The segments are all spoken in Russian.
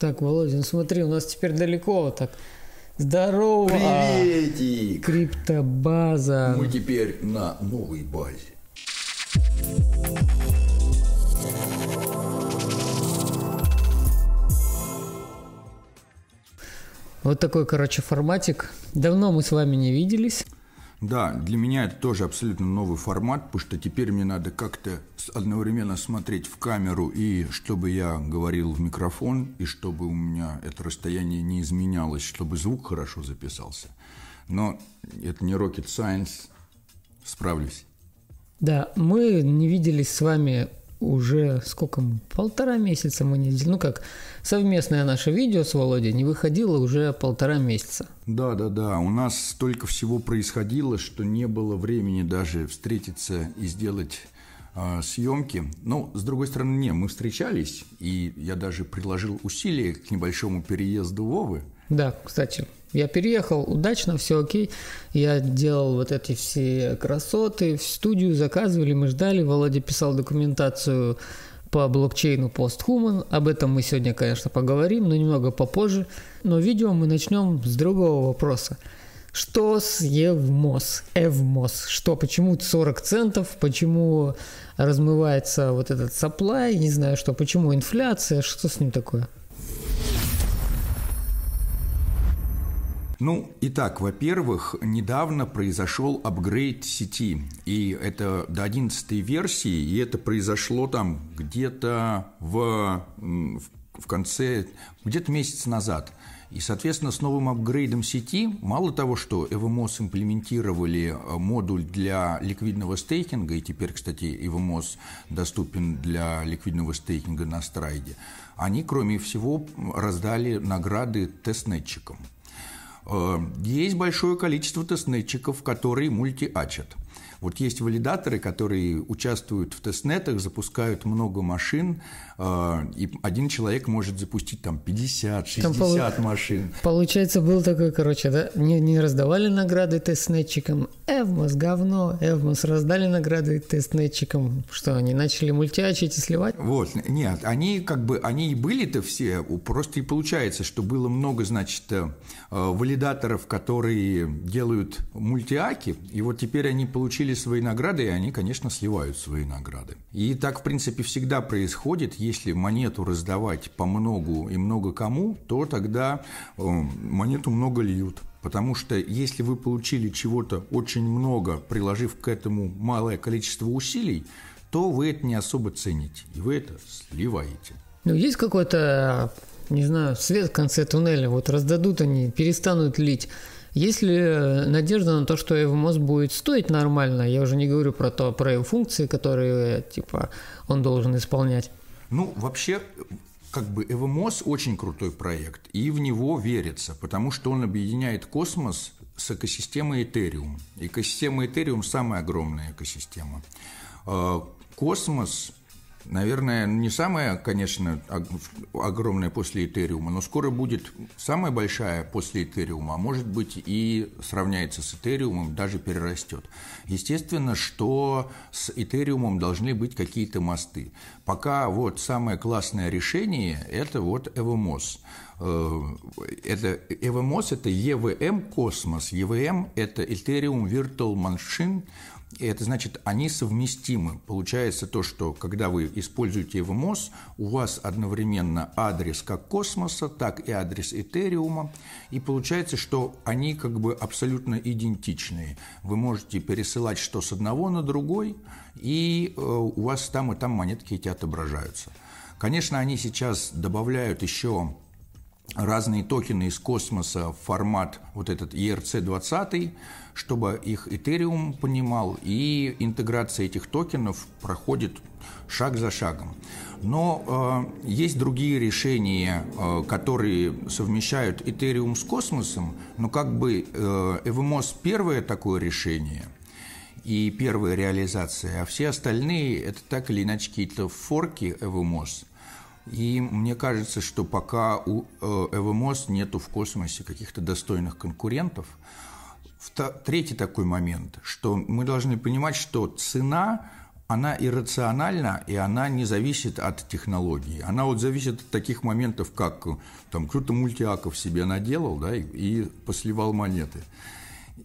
Так, Володя, ну смотри, у нас теперь далеко так. Здорово! Приветик! Криптобаза. Мы теперь на новой базе. Вот такой, короче, форматик. Давно мы с вами не виделись. Да, для меня это тоже абсолютно новый формат, потому что теперь мне надо как-то одновременно смотреть в камеру, и чтобы я говорил в микрофон, и чтобы у меня это расстояние не изменялось, чтобы звук хорошо записался. Но это не rocket science, справлюсь. Да, мы не виделись с вами уже сколько? Полтора месяца мы не Ну как, совместное наше видео с Володей не выходило уже полтора месяца. Да, да, да. У нас столько всего происходило, что не было времени даже встретиться и сделать э, съемки. Но, с другой стороны, не, мы встречались, и я даже приложил усилия к небольшому переезду Вовы. Да, кстати, я переехал удачно, все окей. Я делал вот эти все красоты, в студию заказывали, мы ждали. Володя писал документацию по блокчейну Posthuman. Об этом мы сегодня, конечно, поговорим, но немного попозже. Но видео мы начнем с другого вопроса. Что с Евмос? Эвмос? Что, почему 40 центов? Почему размывается вот этот supply? Не знаю что. Почему инфляция? Что с ним такое? Ну, итак, во-первых, недавно произошел апгрейд сети, и это до 11 версии, и это произошло там где-то в, в конце, где-то месяц назад. И, соответственно, с новым апгрейдом сети, мало того, что EVMOS имплементировали э, модуль для ликвидного стейкинга, и теперь, кстати, EVMOS доступен для ликвидного стейкинга на Stride е, они, кроме всего, раздали награды тестнетчикам. Э, есть большое количество тестнетчиков, которые мультиачат. Вот есть валидаторы, которые участвуют в тестнетах, запускают много машин, и один человек может запустить там 50, 60 там, машин. Получается, был такой, короче, да, не, не раздавали награды тестнетчикам, Evmos говно, Evmos раздали награды тестнетчикам, что они начали мультиачить и сливать? Вот, нет, они как бы, они и были-то все, просто и получается, что было много, значит, э, валидаторов, которые делают мультиаки, и вот теперь они получили свои награды, и они, конечно, сливают свои награды. И так, в принципе, всегда происходит, если монету раздавать по многу и много кому, то тогда э, монету много льют. Потому что если вы получили чего-то очень много, приложив к этому малое количество усилий, то вы это не особо цените, и вы это сливаете. Ну, есть какой-то, не знаю, свет в конце туннеля, вот раздадут они, перестанут лить. Есть ли э, надежда на то, что EVMOS будет стоить нормально? Я уже не говорю про то, про его функции, которые типа он должен исполнять. Ну, вообще, как бы EVMOS очень крутой проект, и в него верится, потому что он объединяет космос с экосистемой Ethereum. Экосистема Ethereum – самая огромная экосистема. Э, космос Наверное, не самая, конечно, огромная после Этериума, но скоро будет самая большая после Этериума, а может быть и сравняется с Этериумом, даже перерастет. Естественно, что с Этериумом должны быть какие-то мосты. Пока вот самое классное решение – это вот EVMOS. Э, это EVMOS – это EVM Космос, EVM – это Ethereum Virtual Machine – и это значит, они совместимы. Получается то, что когда вы используете EVMOS, у вас одновременно адрес как космоса, так и адрес Этериума. И получается, что они как бы абсолютно идентичные. Вы можете пересылать что с одного на другой, и э, у вас там и там монетки эти отображаются. Конечно, они сейчас добавляют еще разные токены из космоса в формат вот этот ERC-20, чтобы их Ethereum понимал, и интеграция этих токенов проходит шаг за шагом. Но э, есть другие решения, э, которые совмещают Ethereum с космосом, но как бы э, EVMOS первое такое решение и первая реализация, а все остальные это так или иначе какие-то форки EVMOS – и мне кажется, что пока у ЭВМОС нету в космосе каких-то достойных конкурентов, третий такой момент, что мы должны понимать, что цена она иррациональна, и она не зависит от технологии. Она вот зависит от таких моментов, как там кто-то мультиаков себе наделал, да, и, и посливал монеты.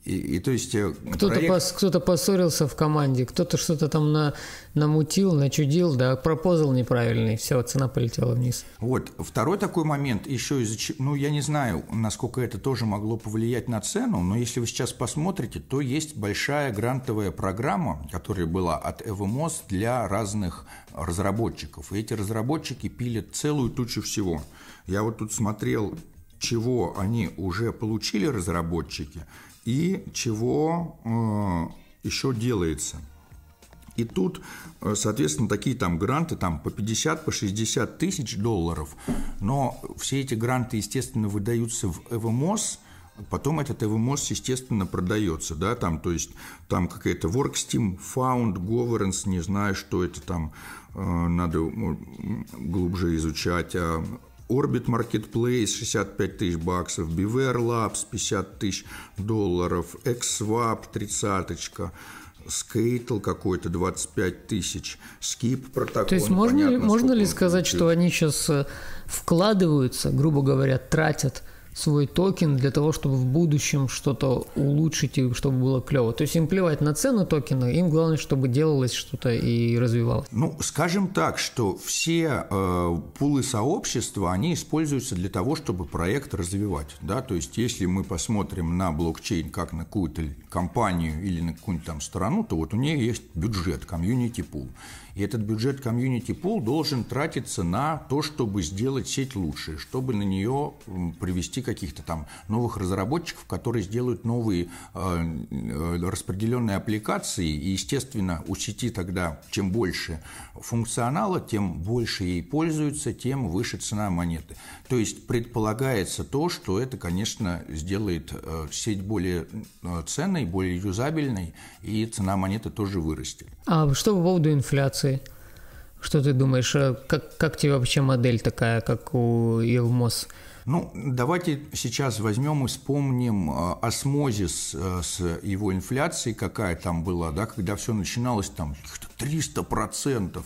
И, и то есть э, кто-то проект... пос, кто-то поссорился в команде, кто-то что-то там на, намутил, начудил, да, пропозал неправильный, все, цена полетела вниз. Вот второй такой момент еще из ну я не знаю, насколько это тоже могло повлиять на цену, но если вы сейчас посмотрите, то есть большая грантовая программа, которая была от EVMOS для разных разработчиков, и эти разработчики пилят целую тучу всего. Я вот тут смотрел чего они уже получили разработчики и чего э, еще делается. И тут, э, соответственно, такие там гранты там по 50, по 60 тысяч долларов, но все эти гранты, естественно, выдаются в ЭВМОС, Потом этот EVMOS, естественно, продается, да, там, то есть там какая-то WorkSteam, Found, Governance, не знаю, что это там, э, надо глубже изучать, а Orbit Marketplace 65 тысяч баксов, Beaver Labs 50 тысяч долларов, XSwap 30 Skatel какой-то 25 тысяч, Skip протокол. То есть можно, ли, можно ли сказать, что они сейчас э, вкладываются, грубо говоря, тратят – свой токен для того, чтобы в будущем что-то улучшить и чтобы было клево. То есть им плевать на цену токена, им главное, чтобы делалось что-то и развивалось. Ну, скажем так, что все э, пулы сообщества, они используются для того, чтобы проект развивать. Да? То есть если мы посмотрим на блокчейн как на какую-то компанию или на какую-нибудь там страну, то вот у нее есть бюджет, комьюнити пул. И этот бюджет комьюнити пул должен тратиться на то, чтобы сделать сеть лучше, чтобы на нее привести каких-то там новых разработчиков, которые сделают новые э, э, распределенные аппликации. И, естественно, у сети тогда чем больше функционала, тем больше ей пользуются, тем выше цена монеты. То есть предполагается то, что это, конечно, сделает э, сеть более ценной, более юзабельной, и цена монеты тоже вырастет. А что по поводу инфляции? Что ты думаешь, э, как, как тебе вообще модель такая, как у Евмос? Ну, давайте сейчас возьмем и вспомним э, осмозис э, с его инфляцией, какая там была, да, когда все начиналось там 300%.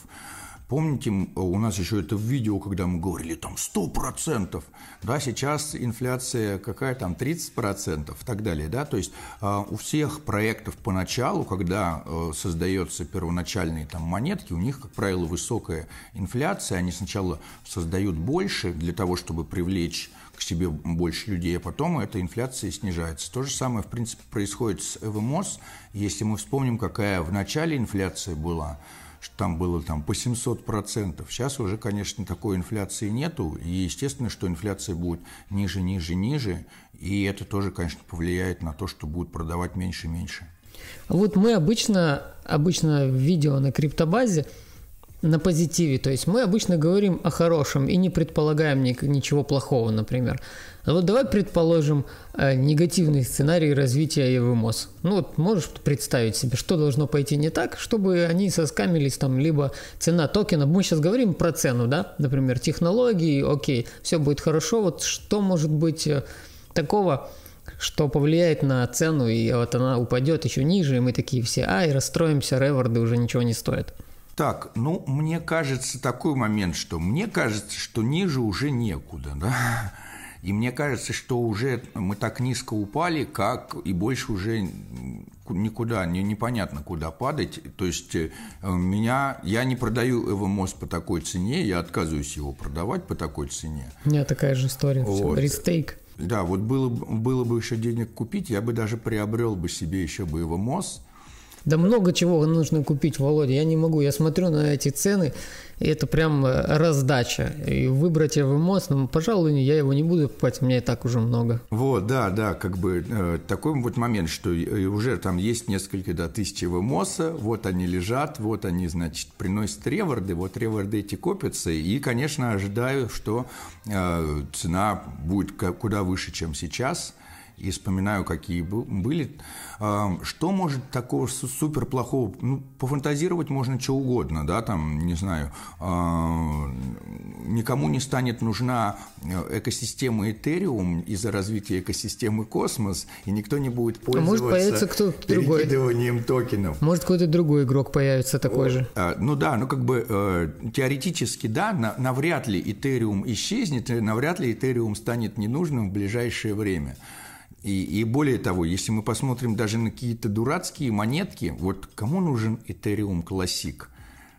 Помните, у нас еще это в видео, когда мы говорили там 100%, да, сейчас инфляция какая там 30% и так далее, да, то есть э, у всех проектов поначалу, когда э, создается первоначальные там монетки, у них, как правило, высокая инфляция, они сначала создают больше для того, чтобы привлечь к себе больше людей, а потом эта инфляция снижается. То же самое, в принципе, происходит с ЭВМОС. Если мы вспомним, какая в начале инфляция была, что там было там по 700 процентов. Сейчас уже, конечно, такой инфляции нету, и естественно, что инфляция будет ниже, ниже, ниже, и это тоже, конечно, повлияет на то, что будут продавать меньше меньше. Вот мы обычно, обычно видео на криптобазе на позитиве, то есть мы обычно говорим о хорошем и не предполагаем ничего плохого, например. А вот давай предположим э, негативный сценарий развития ЕВМОС. Ну вот можешь представить себе, что должно пойти не так, чтобы они соскамились там, либо цена токена. Мы сейчас говорим про цену, да, например, технологии, окей, все будет хорошо. Вот что может быть э, такого, что повлияет на цену, и вот она упадет еще ниже, и мы такие все, ай, расстроимся, реворды уже ничего не стоят. Так, ну, мне кажется такой момент, что мне кажется, что ниже уже некуда, да. И мне кажется, что уже мы так низко упали, как и больше уже никуда, не, непонятно куда падать. То есть э, меня, я не продаю Эвомост по такой цене, я отказываюсь его продавать по такой цене. У меня такая же история. Вот. Ристейк. Да, вот было, было бы еще денег купить, я бы даже приобрел бы себе еще бы Эвомост, да много чего нужно купить, Володя. Я не могу. Я смотрю на эти цены, и это прям э, раздача. И выбрать МОС, ну, пожалуй, я его не буду покупать, у меня и так уже много. Вот, да, да, как бы э, такой вот момент, что уже там есть несколько, да, тысяч ВМОСа, вот они лежат, вот они, значит, приносят реворды, вот реворды эти копятся, и, конечно, ожидаю, что э, цена будет куда выше, чем сейчас – и вспоминаю, какие были. Что может такого супер плохого? Ну, пофантазировать можно что угодно, да, там, не знаю, никому не станет нужна экосистема Ethereum из-за развития экосистемы Космос, и никто не будет пользоваться а может кто другой. перекидыванием токенов. Может какой-то другой игрок появится такой же. А, ну да, ну как бы э, теоретически да, навряд ли Ethereum исчезнет, навряд ли Ethereum станет ненужным в ближайшее время. И, и более того, если мы посмотрим даже на какие-то дурацкие монетки, вот кому нужен Ethereum Classic?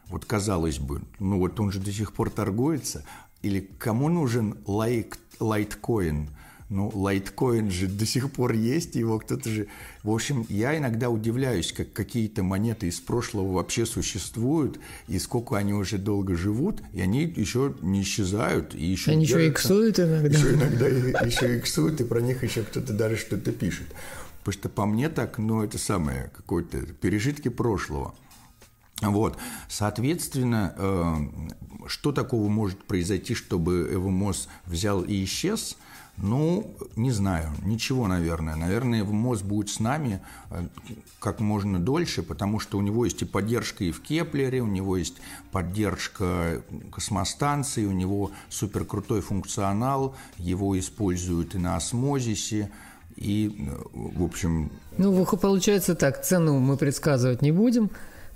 Вот казалось бы, ну вот он же до сих пор торгуется. Или кому нужен Litecoin? Ну, лайткоин же до сих пор есть, его кто-то же... В общем, я иногда удивляюсь, как какие-то монеты из прошлого вообще существуют, и сколько они уже долго живут, и они еще не исчезают. И еще они еще иксуют иногда. Еще иногда еще иксуют, и про них еще кто-то даже что-то пишет. Потому что по мне так, ну, это самое, какое-то пережитки прошлого. Вот, соответственно, э, что такого может произойти, чтобы Evmos взял и исчез – ну, не знаю, ничего, наверное. Наверное, Evmos будет с нами э, как можно дольше, потому что у него есть и поддержка и в Keplr е, у него есть поддержка Cosmostation, у него суперкрутой функционал, его используют и на Osmosis е, и, э, в общем... Ну, получается так, цену мы предсказывать не будем,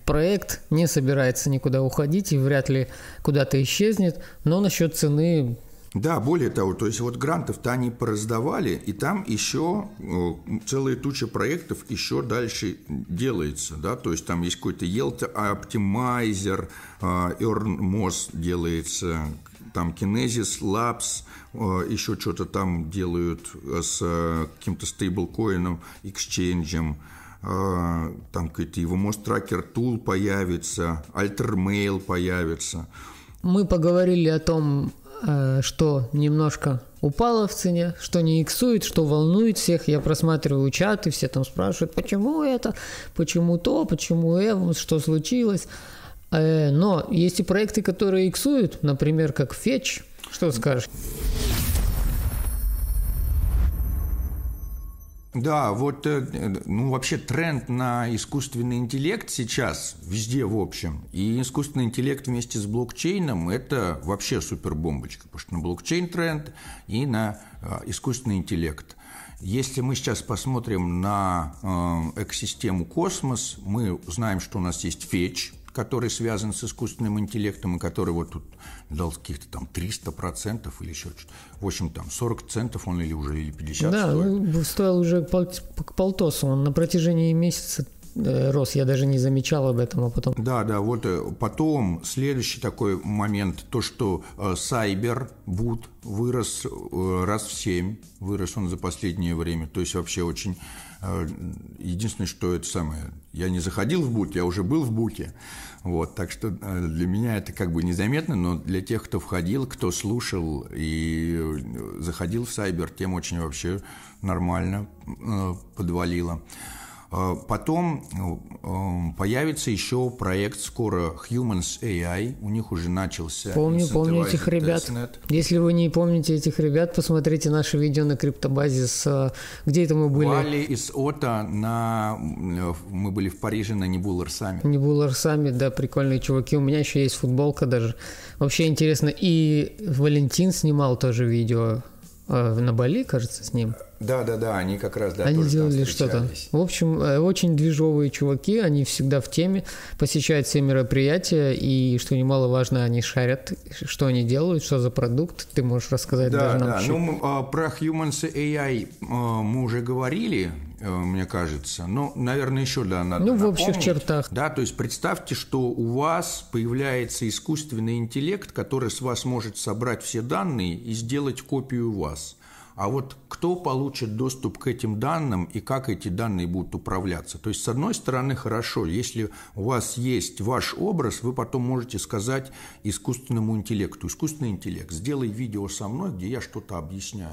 проект не собирается никуда уходить и вряд ли куда-то исчезнет, но насчет цены да, более того, то есть вот грантов-то они пораздавали, и там еще э, целая туча проектов еще дальше делается, да, то есть там есть какой-то Yelta Optimizer, э, EarnMOS делается, там Kinesis Labs, э, еще что-то там делают с каким-то стейблкоином, эксченджем, там какой-то его Most Tracker Tool появится, Altermail появится. Мы поговорили о том, что немножко упало в цене, что не иксует, что волнует всех. Я просматриваю чаты, все там спрашивают, почему это, почему то, почему это, что случилось. Э, но есть и проекты, которые иксуют, например, как Fetch. Что скажешь? Да, вот, э, ну, вообще тренд на искусственный интеллект сейчас везде, в общем. И искусственный интеллект вместе с блокчейном – это вообще супербомбочка, потому что на блокчейн тренд и на э, искусственный интеллект. Если мы сейчас посмотрим на э, экосистему космос, мы знаем, что у нас есть Fetch – который связан с искусственным интеллектом, и который вот тут дал каких-то там 300 процентов или еще что-то. В общем, там 40 центов он или уже, или 50 Да, стоит. ну, стоил уже к полтосу. Он на протяжении месяца э, рос, я даже не замечал об этом, а потом... Да, да, вот э, потом следующий такой момент, то, что Сайбер Бут вырос э, раз в 7, вырос он за последнее время, то есть вообще очень... Единственное, что это самое, я не заходил в Бут, я уже был в Буке, вот, так что э, для меня это как бы незаметно, но для тех, кто входил, кто слушал и э, заходил в Сайбер, тем очень вообще нормально э, подвалило. А, потом э, появится еще проект скоро Humans AI. У них уже начался. Помню, помню этих ребят. Testnet. Если вы не помните этих ребят, посмотрите наше видео на криптобазе с э, где это мы были. Вали из Ота на мы были в Париже на Небулар Саммит. Небулар Саммит, да, прикольные чуваки. У меня еще есть футболка даже. Вообще интересно. И Валентин снимал тоже видео э, на Бали, кажется, с ним. Да, да, да, они как раз, да, Они делали что-то. В общем, э, очень движовые чуваки, они всегда в теме, посещают все мероприятия, и, что немаловажно, они шарят, что они делают, что за продукт, ты можешь рассказать да, даже нам. Да, ну, а, про Humans AI а, мы уже говорили, э, мне кажется. Ну, наверное, еще да, надо Ну, в общих чертах. Да, то есть представьте, что у вас появляется искусственный интеллект, который с вас может собрать все данные и сделать копию вас. А вот кто получит доступ к этим данным и как эти данные будут управляться? То есть, с одной стороны, хорошо, если у вас есть ваш образ, вы потом можете сказать искусственному интеллекту, искусственный интеллект, сделай видео со мной, где я что-то объясняю.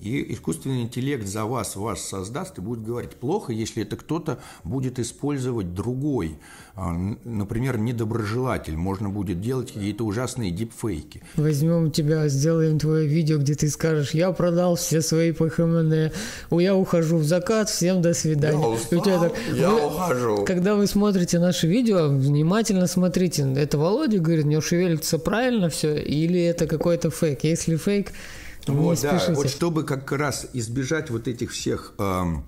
И искусственный интеллект за вас вас создаст и будет говорить плохо, если это кто-то будет использовать другой, а, например, недоброжелатель. Можно будет делать какие-то ужасные дипфейки. Возьмем тебя, сделаем твое видео, где ты скажешь, я продал все свои ПХМН, я ухожу в закат, всем до свидания. Я устал, так, я вы, ухожу. Когда вы смотрите наши видео, внимательно смотрите, это Володя говорит, не шевелится правильно все, или это какой-то фейк. Если фейк, вот, не да, вот чтобы как раз избежать вот этих всех эм,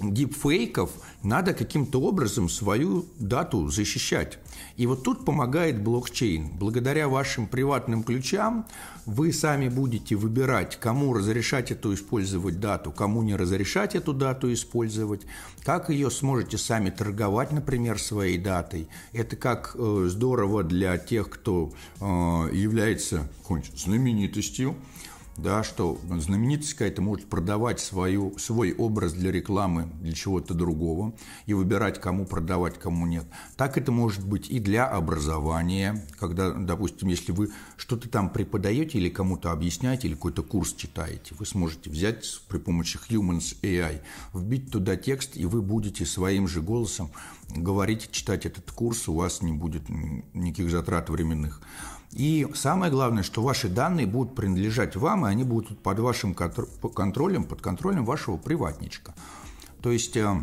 дипфейков, надо каким-то образом свою дату защищать. И вот тут помогает блокчейн. Благодаря вашим приватным ключам вы сами будете выбирать, кому разрешать эту использовать дату, кому не разрешать эту дату использовать, как ее сможете сами торговать, например, своей датой. Это как э, здорово для тех, кто э, является знаменитостью, да, что знаменитость какая-то может продавать свою, свой образ для рекламы, для чего-то другого, и выбирать, кому продавать, кому нет. Так это может быть и для образования, когда, допустим, если вы что-то там преподаете или кому-то объясняете, или какой-то курс читаете, вы сможете взять при помощи Humans AI, вбить туда текст, и вы будете своим же голосом говорить, читать этот курс, у вас не будет никаких затрат временных. И самое главное, что ваши данные будут принадлежать вам, и они будут под вашим контролем, под контролем вашего приватничка. То есть э,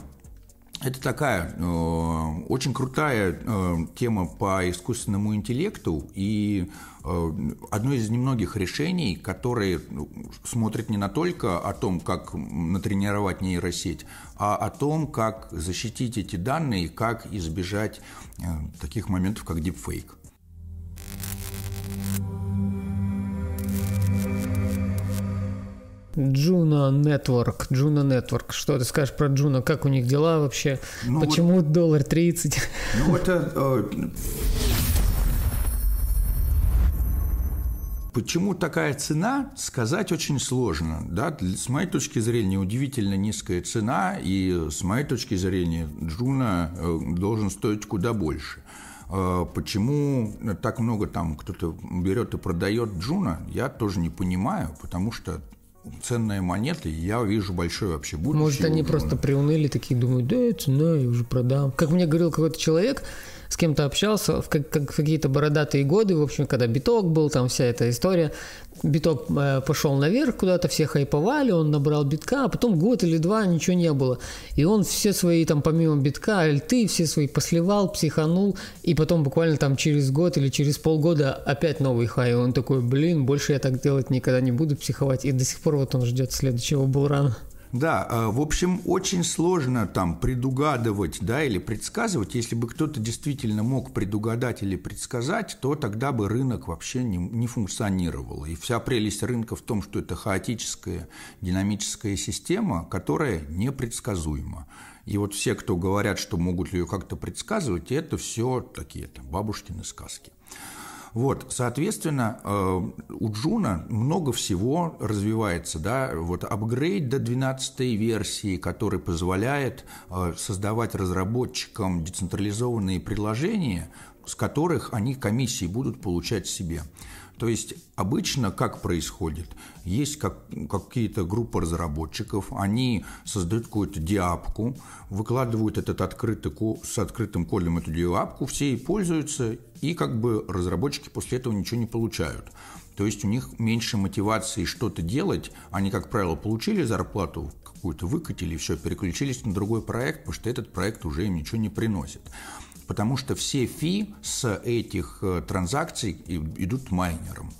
это такая э, очень крутая э, тема по искусственному интеллекту и э, одно из немногих решений, которые ну, смотрят не на только о том, как натренировать нейросеть, а о том, как защитить эти данные, как избежать э, таких моментов, как дипфейк. Juno Network, Juno Network. Что ты скажешь про Juno? Как у них дела вообще? Ну, Почему вот, доллар 30? Ну, это... Э, почему такая цена, сказать очень сложно. Да? С моей точки зрения, удивительно низкая цена, и с моей точки зрения, Juno э, должен стоить куда больше. Э, почему так много там кто-то берет и продает Juno, я тоже не понимаю, потому что ценные монеты, я вижу большой вообще будущее. Может, они просто приуныли, такие думают, да, цена, я уже продам. Как мне говорил какой-то человек, с кем-то общался в, как, как, какие-то бородатые годы, в общем, когда биток был, там вся эта история. Биток э, пошел наверх куда-то, все хайповали, он набрал битка, а потом год или два ничего не было. И он все свои, там, помимо битка, альты, все свои посливал, психанул, и потом буквально там через год или через полгода опять новый хай. И он такой, блин, больше я так делать никогда не буду, психовать. И до сих пор вот он ждет следующего bull run а. Да, э, в общем, очень сложно там предугадывать, да, или предсказывать. Если бы кто-то действительно мог предугадать или предсказать, то тогда бы рынок вообще не, не функционировал. И вся прелесть рынка в том, что это хаотическая динамическая система, которая непредсказуема. И вот все, кто говорят, что могут ее как-то предсказывать, это все такие там, бабушкины сказки. Вот, соответственно, э, у Juno много всего развивается, да, вот апгрейд до 12 версии, который позволяет э, создавать разработчикам децентрализованные приложения, с которых они комиссии будут получать себе. То есть обычно как происходит? Есть как, какие-то группы разработчиков, они создают какую-то dApp ку, выкладывают этот открытый, с открытым кодом эту dApp ку, все ей пользуются, и как бы разработчики после этого ничего не получают. То есть у них меньше мотивации что-то делать, они, как правило, получили зарплату какую-то, выкатили, все, переключились на другой проект, потому что этот проект уже им ничего не приносит потому что все fee с этих э, транзакций идут майнерам.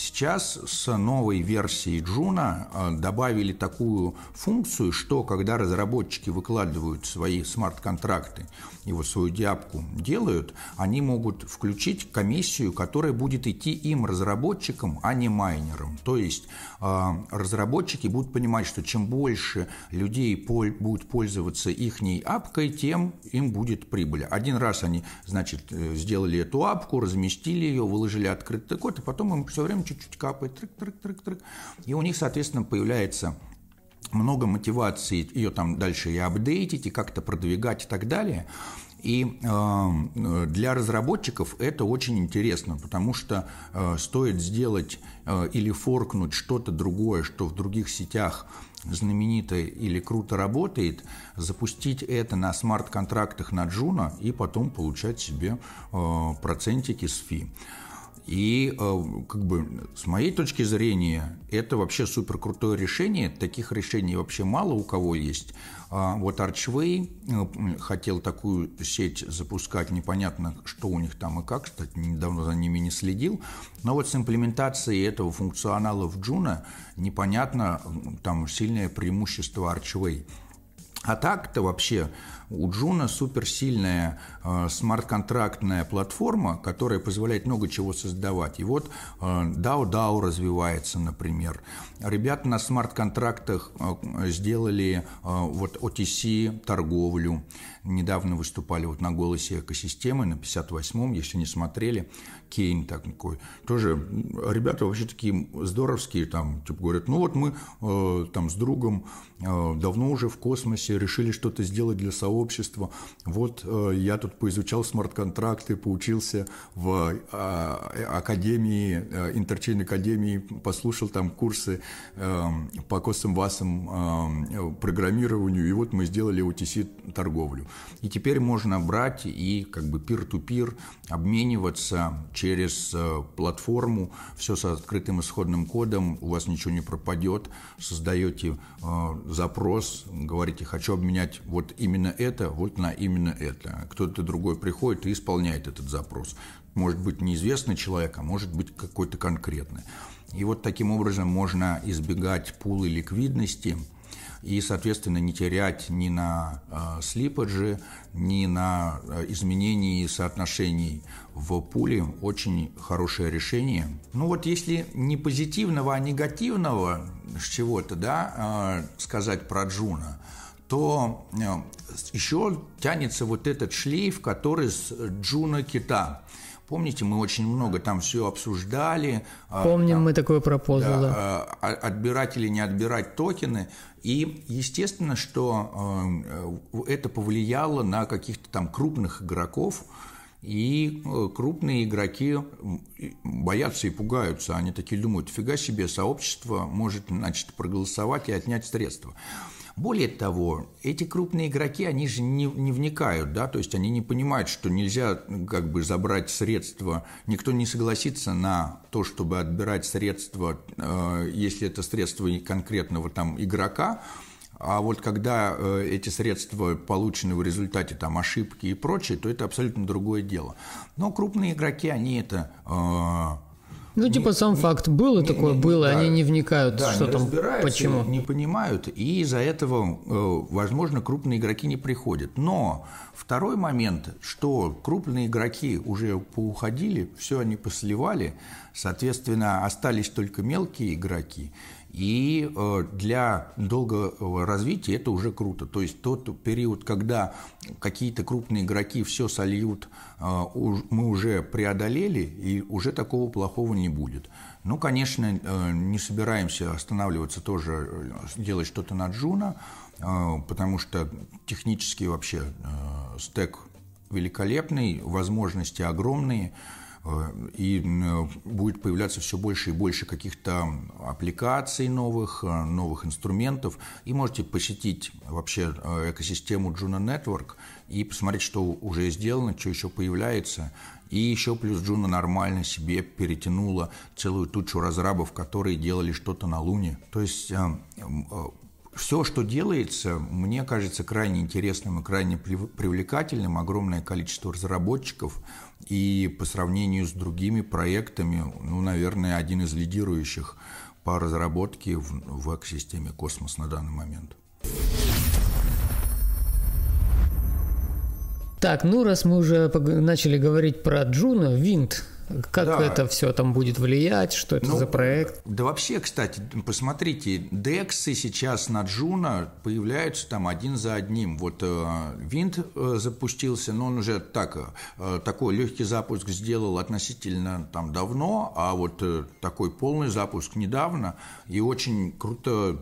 Сейчас с новой версией Juno э, добавили такую функцию, что когда разработчики выкладывают свои смарт-контракты и вот свою dApp ку делают, они могут включить комиссию, которая будет идти им, разработчикам, а не майнерам. То есть э, разработчики будут понимать, что чем больше людей будут пользоваться их апкой, тем им будет прибыль. Один раз они, значит, э, сделали эту апку, разместили ее, выложили открытый код, и потом им все время чуть-чуть капает, трык-трык-трык-трык. И у них, соответственно, появляется много мотивации ее там дальше и апдейтить, и как-то продвигать и так далее. И э, для разработчиков это очень интересно, потому что э, стоит сделать э, или форкнуть что-то другое, что в других сетях знаменитое или круто работает, запустить это на смарт-контрактах на Juno и потом получать себе э, процентики с fee. И как бы с моей точки зрения это вообще супер крутое решение. Таких решений вообще мало у кого есть. А вот Archway э, хотел такую сеть запускать, непонятно, что у них там и как, кстати, недавно за ними не следил, но вот с имплементацией этого функционала в Juno непонятно, там сильное преимущество Archway. А так-то вообще у Джуна суперсильная э, смарт-контрактная платформа, которая позволяет много чего создавать. И вот э, DAO-DAO развивается, например. Ребята на смарт-контрактах э, сделали э, вот OTC торговлю. Недавно выступали вот на голосе экосистемы на 58-м, если не смотрели. Кейн такой. Тоже ребята вообще такие здоровские, там, типа говорят, ну вот мы э, там с другом э, давно уже в космосе решили что-то сделать для сообщества. Вот э, я тут поизучал смарт-контракты, поучился в э, академии, э, Интерчейн Академии, послушал там курсы э, по косым васам программированию, и вот мы сделали OTC торговлю. И теперь можно брать и как бы peer-to-peer обмениваться через платформу, все с открытым исходным кодом, у вас ничего не пропадет, создаете запрос, говорите, хочу обменять вот именно это, вот на именно это. Кто-то другой приходит и исполняет этот запрос. Может быть неизвестный человек, а может быть какой-то конкретный. И вот таким образом можно избегать пулы ликвидности – и, соответственно, не терять ни на э, slippage, ни на э, изменении соотношений в пуле. Очень хорошее решение. Ну вот если не позитивного, а негативного чего-то, да, э, сказать про Juno, то еще тянется вот этот шлейф, который с Juno кита. Помните, мы очень много там все обсуждали. Помним там, мы такой пропозал, да, да. Отбирать или не отбирать токены. И естественно, что э, это повлияло на каких-то там крупных игроков, и э, крупные игроки боятся и пугаются. Они такие думают, фига себе, сообщество может, значит, проголосовать и отнять средства. Более того, эти крупные игроки, они же не, не вникают, да, то есть они не понимают, что нельзя как бы забрать средства, никто не согласится на то, чтобы отбирать средства, э, если это средства конкретного там игрока, а вот когда э, эти средства получены в результате там, ошибки и прочее, то это абсолютно другое дело. Но крупные игроки, они это э, ну, типа, не, сам не, факт было не, такое, не, было, да, они не вникают, да, что не там, почему. Не понимают, и из-за этого, э, возможно, крупные игроки не приходят. Но второй момент, что крупные игроки уже поуходили, все они посливали, соответственно, остались только мелкие игроки, и э, для долгого развития это уже круто. То есть тот период, когда какие-то крупные игроки все сольют, э, мы уже преодолели, и уже такого плохого не будет. Ну, конечно, э, не собираемся останавливаться тоже, делать что-то на Джуна, потому что технически вообще стек великолепный, возможности огромные – и будет появляться все больше и больше каких-то аппликаций новых, э, новых инструментов. И можете посетить вообще э, экосистему Juno Network и посмотреть, что уже сделано, что еще появляется. И еще плюс Juno нормально себе перетянула целую тучу разрабов, которые делали что-то на Луне. То есть все, что делается, мне кажется крайне интересным и крайне привлекательным. Огромное количество разработчиков. И по сравнению с другими проектами, ну, наверное, один из лидирующих по разработке в, в экосистеме космос на данный момент. Так, ну раз мы уже начали говорить про Juno, Wynd, как да. это все там будет влиять, что это ну, за проект? Да вообще, кстати, посмотрите, DEX ы сейчас на Juno появляются там один за одним. Вот э, Wynd э, запустился, но он уже так, э, такой легкий запуск сделал относительно там давно, а вот такой полный запуск недавно, и очень круто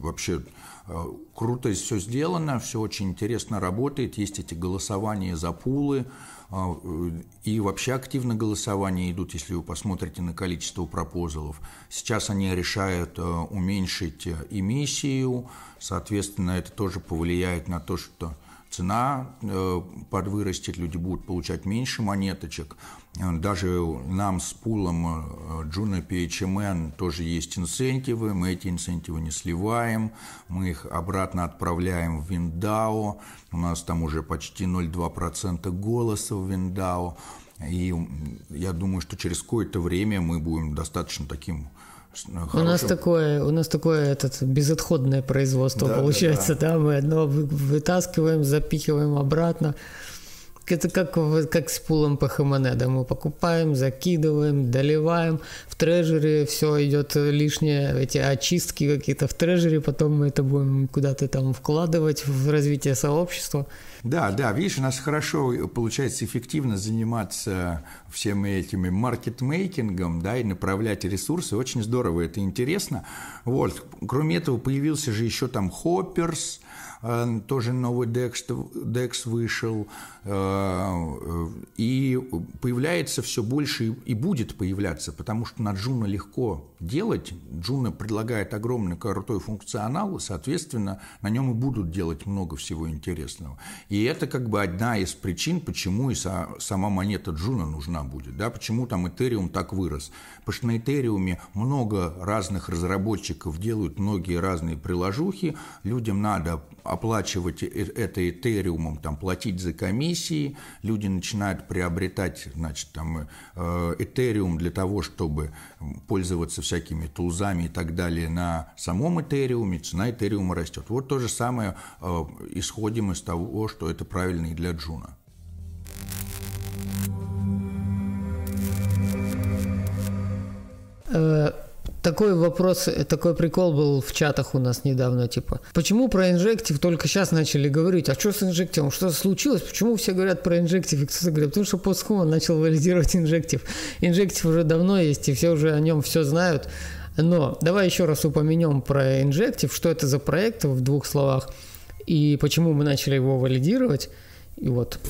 вообще круто все сделано, все очень интересно работает, есть эти голосования за пулы, и вообще активно голосования идут, если вы посмотрите на количество пропозалов. Сейчас они решают э, уменьшить эмиссию, соответственно, это тоже повлияет на то, что цена э, подвырастет, люди будут получать меньше монеточек. Э, даже нам с пулом э, Juno PHMN тоже есть инцентивы, мы эти инцентивы не сливаем, мы их обратно отправляем в Виндау, у нас там уже почти 0,2% голоса в Виндау, и я думаю, что через какое-то время мы будем достаточно таким Хорошим. У нас такое, у нас такое этот безотходное производство да, получается, да, да. да, мы одно вытаскиваем, запихиваем обратно. Это как, как с пулом по да, мы покупаем, закидываем, доливаем, в трежере все идет лишнее, эти очистки какие-то в трежере, потом мы это будем куда-то там вкладывать в развитие сообщества. Да, да, видишь, у нас хорошо получается эффективно заниматься всем этими маркетмейкингом, да, и направлять ресурсы. Очень здорово, это интересно. Вот. Кроме этого, появился же еще там Э, тоже новый DEX, DEX вышел, э, и появляется все больше и будет появляться, потому что на Juno легко делать. Juno предлагает огромный крутой функционал, и, соответственно, на нем и будут делать много всего интересного. И это как бы одна из причин, почему и сама монета Juno нужна будет, да, почему там Ethereum так вырос. Потому что на Ethereum много разных разработчиков делают многие разные приложухи, людям надо оплачивать это этериумом, там, платить за комиссии, люди начинают приобретать значит, там, э, этериум для того, чтобы пользоваться всякими тулзами и так далее на самом этериуме, цена этериума растет. Вот то же самое э, исходим из того, что это правильно и для Джуна. Такой вопрос, такой прикол был в чатах у нас недавно, типа, почему про инжектив только сейчас начали говорить, а что с инжективом, что случилось, почему все говорят про инжектив, и кто-то говорит, потому что постхуман начал валидировать инжектив. Инжектив уже давно есть, и все уже о нем все знают, но давай еще раз упомянем про инжектив, что это за проект в двух словах, и почему мы начали его валидировать, и вот.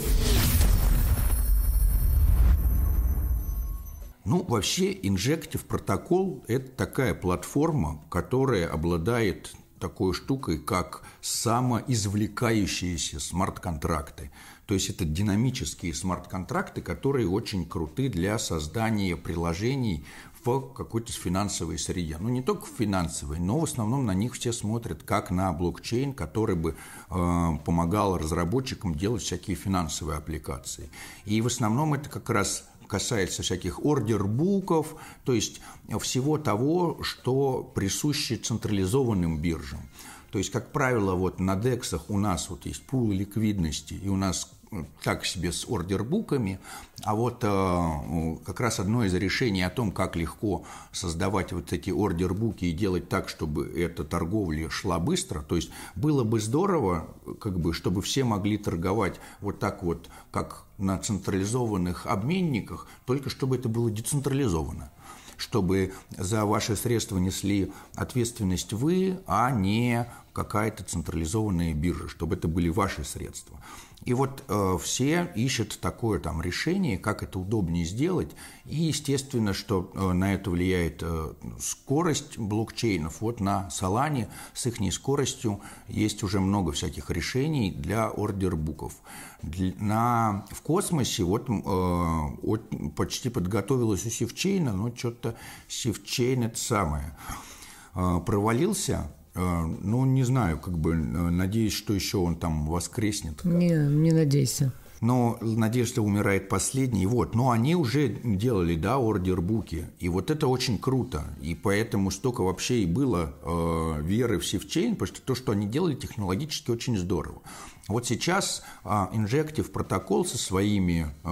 Ну, вообще, Injective протокол – это такая платформа, которая обладает такой штукой, как самоизвлекающиеся смарт-контракты. То есть это динамические смарт-контракты, которые очень круты для создания приложений в какой-то финансовой среде. Ну, не только в финансовой, но в основном на них все смотрят как на блокчейн, который бы э, помогал разработчикам делать всякие финансовые аппликации. И в основном это как раз касается всяких ордербуков, то есть всего того, что присуще централизованным биржам. То есть, как правило, вот на дексах у нас вот есть пул ликвидности, и у нас так себе с ордербуками, а вот э, как раз одно из решений о том, как легко создавать вот эти ордербуки и делать так, чтобы эта торговля шла быстро, то есть было бы здорово, как бы, чтобы все могли торговать вот так вот, как на централизованных обменниках, только чтобы это было децентрализовано. Чтобы за ваши средства несли ответственность вы, а не какая-то централизованная биржа, чтобы это были ваши средства. И вот э, все ищут такое там решение, как это удобнее сделать. И естественно, что э, на это влияет э, скорость блокчейнов. Вот на Solana с их скоростью есть уже много всяких решений для order book ов. На, в космосе вот, э, вот почти подготовилась у Sifchain а, но что-то Sifchain это самое э, провалился ну, не знаю, как бы, э, надеюсь, что еще он там воскреснет. Не, не надейся. Но надежда умирает последней. Вот, но они уже делали, да, order book и. И вот это очень круто. И поэтому столько вообще и было э, веры в Sifchain, потому что то, что они делали, технологически очень здорово. Вот сейчас э, Injective протокол со своими э,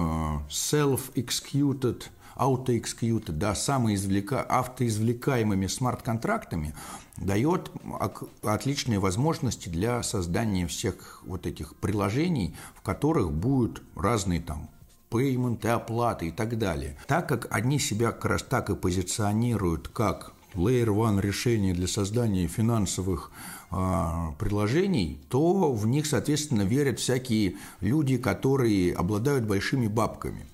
self-executed autoexecuted, да, самоизвлека, автоизвлекаемыми смарт-контрактами дает отличные возможности для создания всех вот этих приложений, в которых будут разные там пейменты, оплаты и так далее. Так как они себя как раз так и позиционируют как Layer One решение для создания финансовых э, приложений, то в них, соответственно, верят всякие люди, которые обладают большими бабками.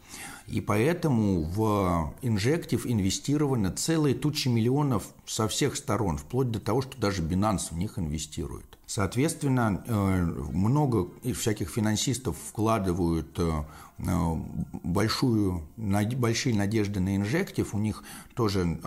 И поэтому в инжектив инвестировано целые тучи миллионов со всех сторон, вплоть до того, что даже Binance в них инвестирует. Соответственно, э, много всяких финансистов вкладывают э, э, большую, большие надежды на инжектив, у них тоже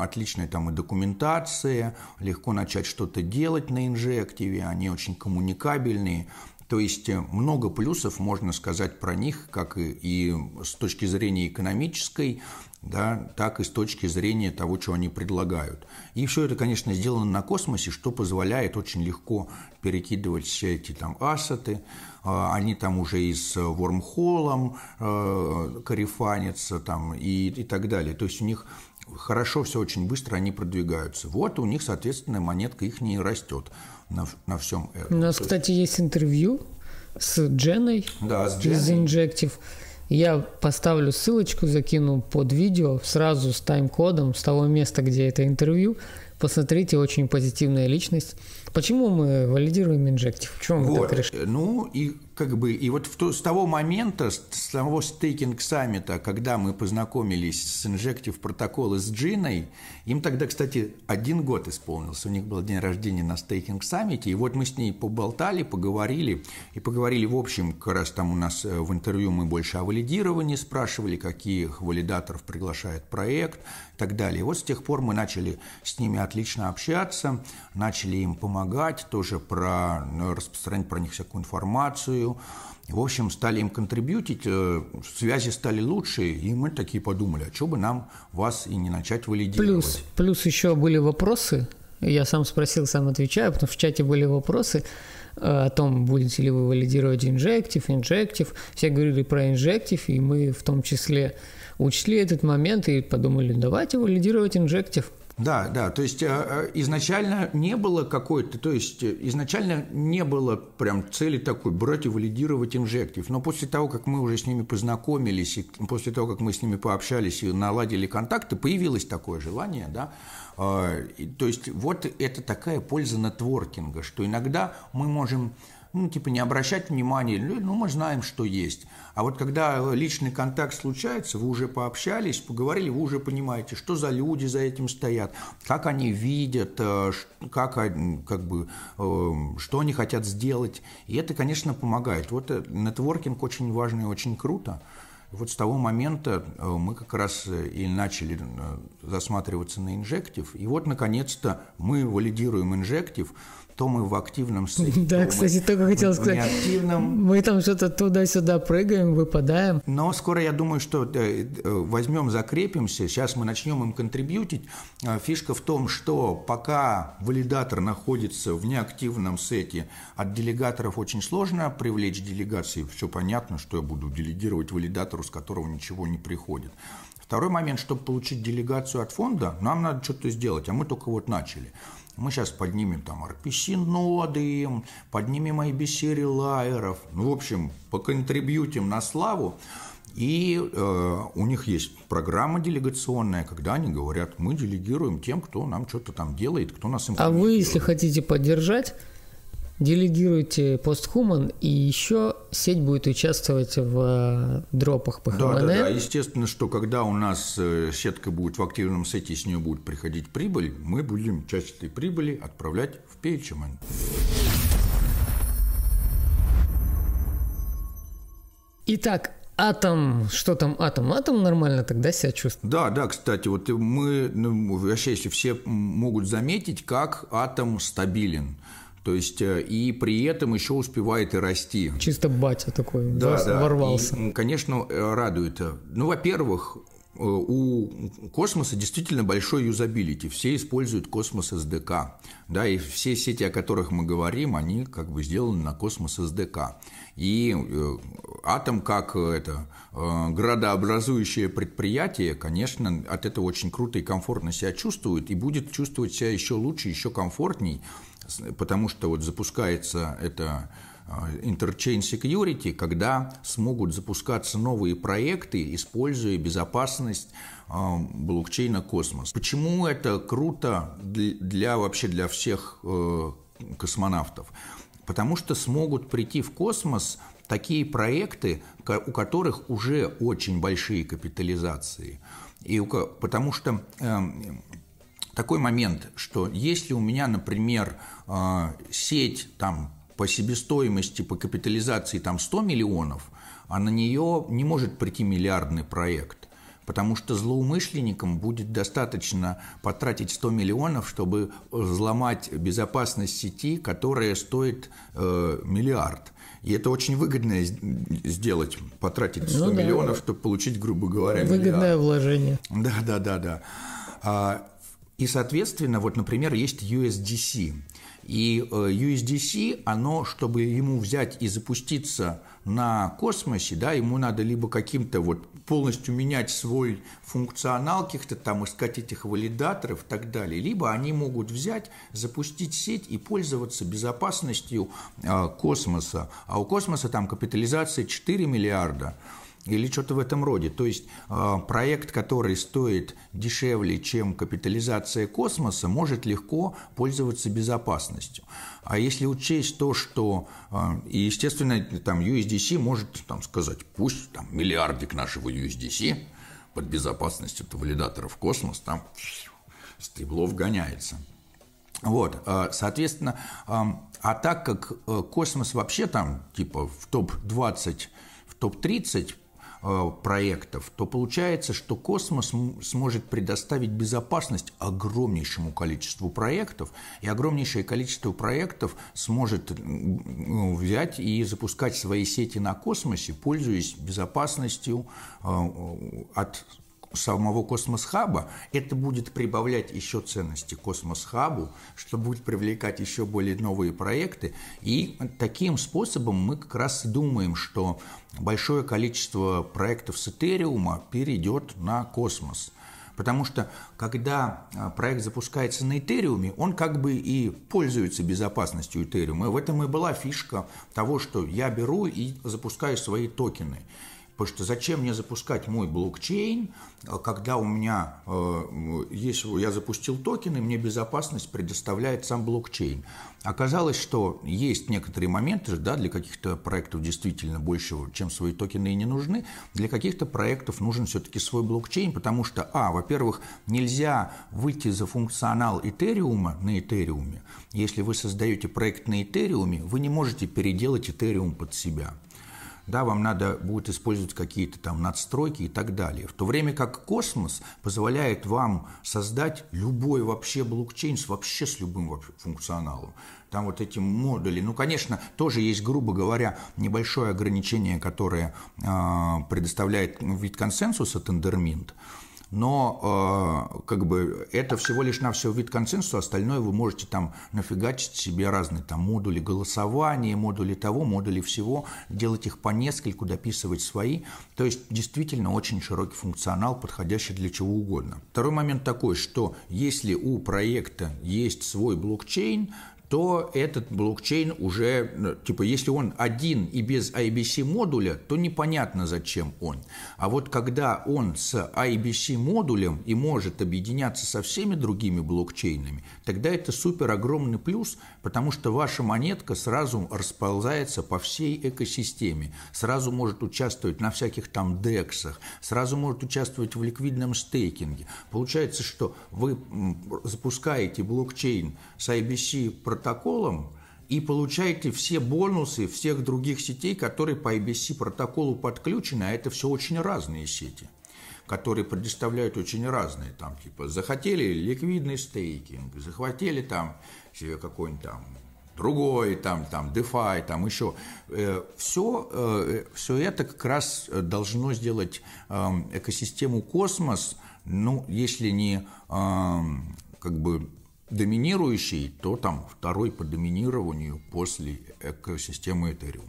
отличная там и документация, легко начать что-то делать на инжективе, они очень коммуникабельные, то есть э, много плюсов можно сказать про них, как и, и с точки зрения экономической, да, так и с точки зрения того, что они предлагают. И все это, конечно, сделано на космосе, что позволяет очень легко перекидывать все эти там ассеты. А, они там уже и с вормхолом э, карифанятся там, и, и так далее. То есть у них хорошо все очень быстро, они продвигаются. Вот у них, соответственно, монетка их не растет на, на всем этом. У нас, То кстати, есть интервью с Дженой да, с Дженой. из Injective. Я поставлю ссылочку, закину под видео сразу с тайм-кодом с того места, где это интервью. Посмотрите, очень позитивная личность. Почему мы валидируем инжектив? В чем вот. так решили? Ну, и как бы, и вот в, с того момента, с того стейкинг саммита, когда мы познакомились с инжектив протокол с Джиной, им тогда, кстати, один год исполнился. У них был день рождения на стейкинг саммите, и вот мы с ней поболтали, поговорили, и поговорили в общем, как раз там у нас э, в интервью мы больше о валидировании спрашивали, каких валидаторов приглашает проект и так далее. И вот с тех пор мы начали с ними отлично общаться, начали им помогать, тоже про, ну, распространять про них всякую информацию. В общем, стали им контрибьютить, э, связи стали лучше, и мы такие подумали, а что бы нам вас и не начать валидировать. Плюс, плюс еще были вопросы, я сам спросил, сам отвечаю, потому что в чате были вопросы э, о том, будете ли вы валидировать инжектив, инжектив. Все говорили про инжектив, и мы в том числе учли этот момент и подумали, давайте валидировать инжектив. Да, да, то есть э, э, изначально не было какой-то, то есть э, изначально не было прям цели такой брать и валидировать инжектив, но после того, как мы уже с ними познакомились, и после того, как мы с ними пообщались и наладили контакты, появилось такое желание, да, то есть вот это такая польза нетворкинга, что иногда мы можем ну, типа не обращать внимания, ну, ну, мы знаем, что есть. А вот когда личный контакт случается, вы уже пообщались, поговорили, вы уже понимаете, что за люди за этим стоят, как они видят, э, как, как бы, э, что они хотят сделать. И это, конечно, помогает. Вот э, нетворкинг очень важный и очень круто. Вот с того момента мы как раз и начали засматриваться на инжектив. И вот, наконец-то, мы валидируем инжектив – то мы в активном состоянии. Да, кстати, только хотел сказать. Активном. Мы там что-то туда-сюда прыгаем, выпадаем. Но скоро я думаю, что э, возьмем, закрепимся. Сейчас мы начнем им контрибьютить. А, фишка в том, что пока валидатор находится в неактивном сете, от делегаторов очень сложно привлечь делегации. Все понятно, что я буду делегировать валидатору, с которого ничего не приходит. Второй момент, чтобы получить делегацию от фонда, нам надо что-то сделать, а мы только вот начали. Мы сейчас поднимем там RPC-ноды, поднимем IBC релайеров, ну, в общем, поконтрибьютим на славу. И э, у них есть программа делегационная, когда они говорят, мы делегируем тем, кто нам что-то там делает, кто нас информирует. А вы, если хотите поддержать, делегируйте постхуман, и еще сеть будет участвовать в э, дропах по Да, да, да. Естественно, что когда у нас э, сетка будет в активном сете, с нее будет приходить прибыль, мы будем часть этой прибыли отправлять в PHMN. Итак, Атом, что там атом? Атом нормально тогда себя чувствует. Да, да, кстати, вот мы, ну, вообще, если все могут заметить, как атом стабилен. То есть э, и при этом еще успевает и расти. Чисто батя такой да, да. ворвался. И, конечно, э, радует. Ну, во-первых, э, у космоса действительно большой юзабилити. Все используют космос SDK. Да, и все сети, о которых мы говорим, они как бы сделаны на космос SDK. И атом как это градообразующее предприятие, конечно, от этого очень круто и комфортно себя чувствует, и будет чувствовать себя еще лучше, еще комфортней, потому что вот запускается это а, Interchain Security, когда смогут запускаться новые проекты, используя безопасность а, блокчейна Космос. Почему это круто для, вообще для всех э, космонавтов? Потому что смогут прийти в космос такие проекты, у которых уже очень большие капитализации. И потому что э, такой момент, что если у меня, например, э, сеть там по себестоимости, по капитализации там 100 миллионов, а на нее не может прийти миллиардный проект потому что злоумышленникам будет достаточно потратить 100 миллионов, чтобы взломать безопасность сети, которая стоит э, миллиард. И это очень выгодно сделать, потратить 100 ну, да. миллионов, чтобы получить, грубо говоря, Выгодное миллиард. вложение. Да, да, да, да. И, соответственно, вот, например, есть USDC. И э, USDC, оно, чтобы ему взять и запуститься на космосе, да, ему надо либо каким-то вот полностью менять свой функционал, каких-то там искать этих валидаторов и так далее, либо они могут взять, запустить сеть и пользоваться безопасностью э, космоса. А у космоса там капитализация 4 миллиарда или что-то в этом роде. То есть э, проект, который стоит дешевле, чем капитализация космоса, может легко пользоваться безопасностью. А если учесть то, что, э, и естественно, там USDC может там, сказать, пусть там миллиардик нашего USDC под безопасностью валидаторов космос там стеблов гоняется. Вот, э, соответственно, а так как космос вообще там типа в топ-20, в топ-30 Э, проектов, то получается, что космос сможет предоставить безопасность огромнейшему количеству проектов, и огромнейшее количество проектов сможет ну, взять и запускать свои сети на космосе, пользуясь безопасностью э, от самого космос-хаба, это будет прибавлять еще ценности космос-хабу, что будет привлекать еще более новые проекты. И таким способом мы как раз думаем, что большое количество проектов с Этериума перейдет на космос. Потому что когда а, проект запускается на Этериуме, он как бы и пользуется безопасностью Этериума. И в этом и была фишка того, что я беру и запускаю свои токены. Потому что зачем мне запускать мой блокчейн, когда у меня э, есть, я запустил токены, мне безопасность предоставляет сам блокчейн. Оказалось, что есть некоторые моменты, да, для каких-то проектов действительно больше, чем свои токены и не нужны, для каких-то проектов нужен все-таки свой блокчейн, потому что, а, во-первых, нельзя выйти за функционал Этериума на Этериуме. Если вы создаете проект на Этериуме, вы не можете переделать Этериум под себя да, вам надо будет использовать какие-то там надстройки и так далее. В то время как космос позволяет вам создать любой вообще блокчейн с вообще с любым функционалом. Там вот эти модули, ну, конечно, тоже есть, грубо говоря, небольшое ограничение, которое э, предоставляет вид консенсуса Тендерминт, но э, как бы это всего лишь на все вид консенсуса, остальное вы можете там нафигачить себе разные там модули голосования, модули того, модули всего, делать их по нескольку, дописывать свои. То есть действительно очень широкий функционал, подходящий для чего угодно. Второй момент такой, что если у проекта есть свой блокчейн, то этот блокчейн уже, ну, типа, если он один и без IBC модуля, то непонятно, зачем он. А вот когда он с IBC модулем и может объединяться со всеми другими блокчейнами, тогда это супер огромный плюс, потому что ваша монетка сразу расползается по всей экосистеме, сразу может участвовать на всяких там дексах, сразу может участвовать в ликвидном стейкинге. Получается, что вы запускаете блокчейн с IBC протоколом и получаете все бонусы всех других сетей, которые по IBC протоколу подключены, а это все очень разные сети которые предоставляют очень разные, там, типа, захотели ликвидный стейкинг, захватили там себе какой-нибудь там другой, там, там, DeFi, там еще. Все, э, все э, это как раз должно сделать эм, экосистему космос, ну, если не эм, как бы доминирующий, то там второй по доминированию после экосистемы Ethereum.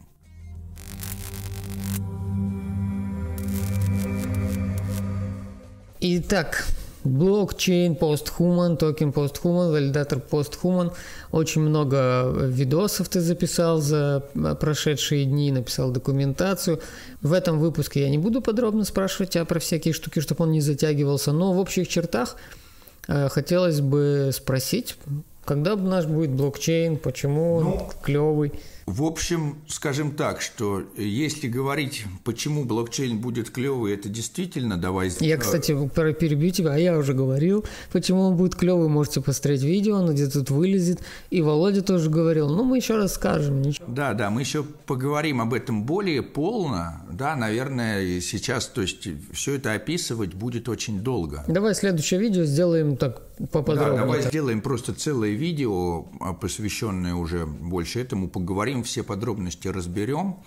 Итак, блокчейн постхуман, токен постхуман, валидатор постхуман. Очень много видосов ты записал за прошедшие дни, написал документацию. В этом выпуске я не буду подробно спрашивать тебя про всякие штуки, чтобы он не затягивался, но в общих чертах – хотелось бы спросить Когда наш будет блокчейн, почему ну, он клевый? В общем, скажем так, что если говорить, почему блокчейн будет клевый, это действительно давай... Я, кстати, про перебью тебя, а я уже говорил, почему он будет клевый, можете посмотреть видео, оно где-то тут вылезет. И Володя тоже говорил, ну мы еще расскажем. Ничего. Да, да, мы еще поговорим об этом более полно, да, наверное, сейчас, то есть все это описывать будет очень долго. Давай следующее видео сделаем так поподробнее. Да, давай сделаем просто целое видео, а, посвященное уже больше этому, поговорим, все подробности разберем,